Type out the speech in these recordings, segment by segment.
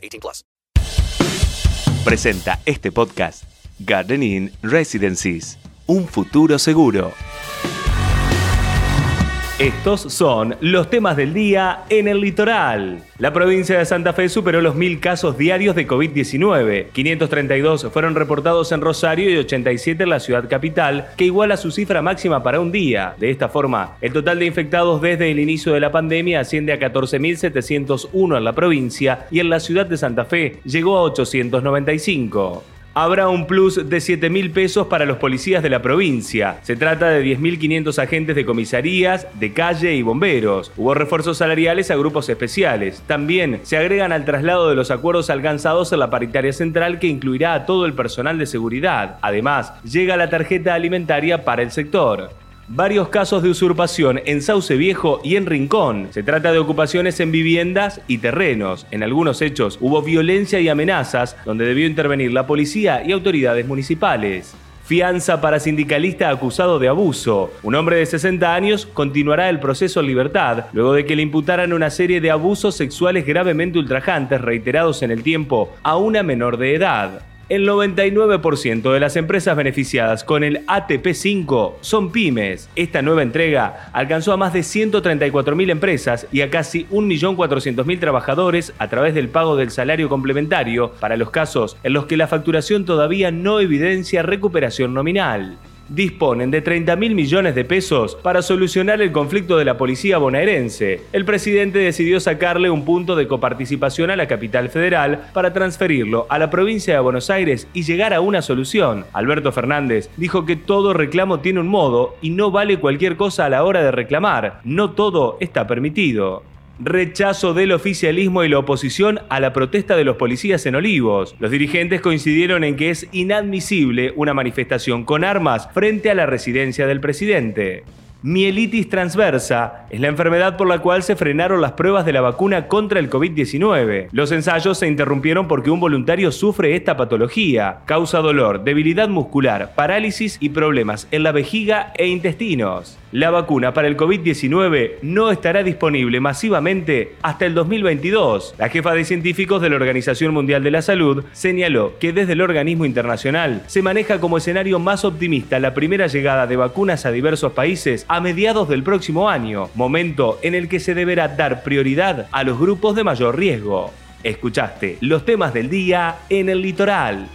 18 plus. Presenta este podcast Gardening Residencies, un futuro seguro. Estos son los temas del día en el litoral. La provincia de Santa Fe superó los mil casos diarios de COVID-19. 532 fueron reportados en Rosario y 87 en la ciudad capital, que iguala su cifra máxima para un día. De esta forma, el total de infectados desde el inicio de la pandemia asciende a 14.701 en la provincia y en la ciudad de Santa Fe llegó a 895 habrá un plus de 7 mil pesos para los policías de la provincia. Se trata de 10.500 agentes de comisarías, de calle y bomberos. Hubo refuerzos salariales a grupos especiales. También se agregan al traslado de los acuerdos alcanzados en la paritaria central que incluirá a todo el personal de seguridad. Además, llega la tarjeta alimentaria para el sector varios casos de usurpación en Sauce Viejo y en Rincón. Se trata de ocupaciones en viviendas y terrenos. En algunos hechos hubo violencia y amenazas, donde debió intervenir la policía y autoridades municipales. Fianza para sindicalista acusado de abuso. Un hombre de 60 años continuará el proceso en libertad luego de que le imputaran una serie de abusos sexuales gravemente ultrajantes reiterados en el tiempo a una menor de edad. El 99% de las empresas beneficiadas con el ATP5 son pymes. Esta nueva entrega alcanzó a más de 134.000 empresas y a casi 1.400.000 trabajadores a través del pago del salario complementario para los casos en los que la facturación todavía no evidencia recuperación nominal disponen de 30 mil millones de pesos para solucionar el conflicto de la policía bonaerense. El presidente decidió sacarle un punto de coparticipación a la capital federal para transferirlo a la provincia de Buenos Aires y llegar a una solución. Alberto Fernández dijo que todo reclamo tiene un modo y no vale cualquier cosa a la hora de reclamar. No todo está permitido rechazo del oficialismo y la oposición a la protesta de los policías en Olivos. Los dirigentes coincidieron en que es inadmisible una manifestación con armas frente a la residencia del presidente. Mielitis transversa es la enfermedad por la cual se frenaron las pruebas de la vacuna contra el COVID-19. Los ensayos se interrumpieron porque un voluntario sufre esta patología. Causa dolor, debilidad muscular, parálisis y problemas en la vejiga e intestinos. La vacuna para el COVID-19 no estará disponible masivamente hasta el 2022. La jefa de científicos de la Organización Mundial de la Salud señaló que desde el organismo internacional se maneja como escenario más optimista la primera llegada de vacunas a diversos países a mediados del próximo año, momento en el que se deberá dar prioridad a los grupos de mayor riesgo. Escuchaste los temas del día en el litoral.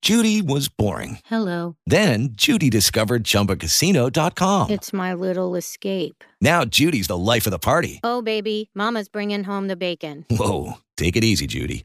Judy was boring. Hello. Then Judy discovered ChumbaCasino.com. It's my little escape. Now Judy's the life of the party. Oh, baby, Mama's bringing home the bacon. Whoa, take it easy, Judy.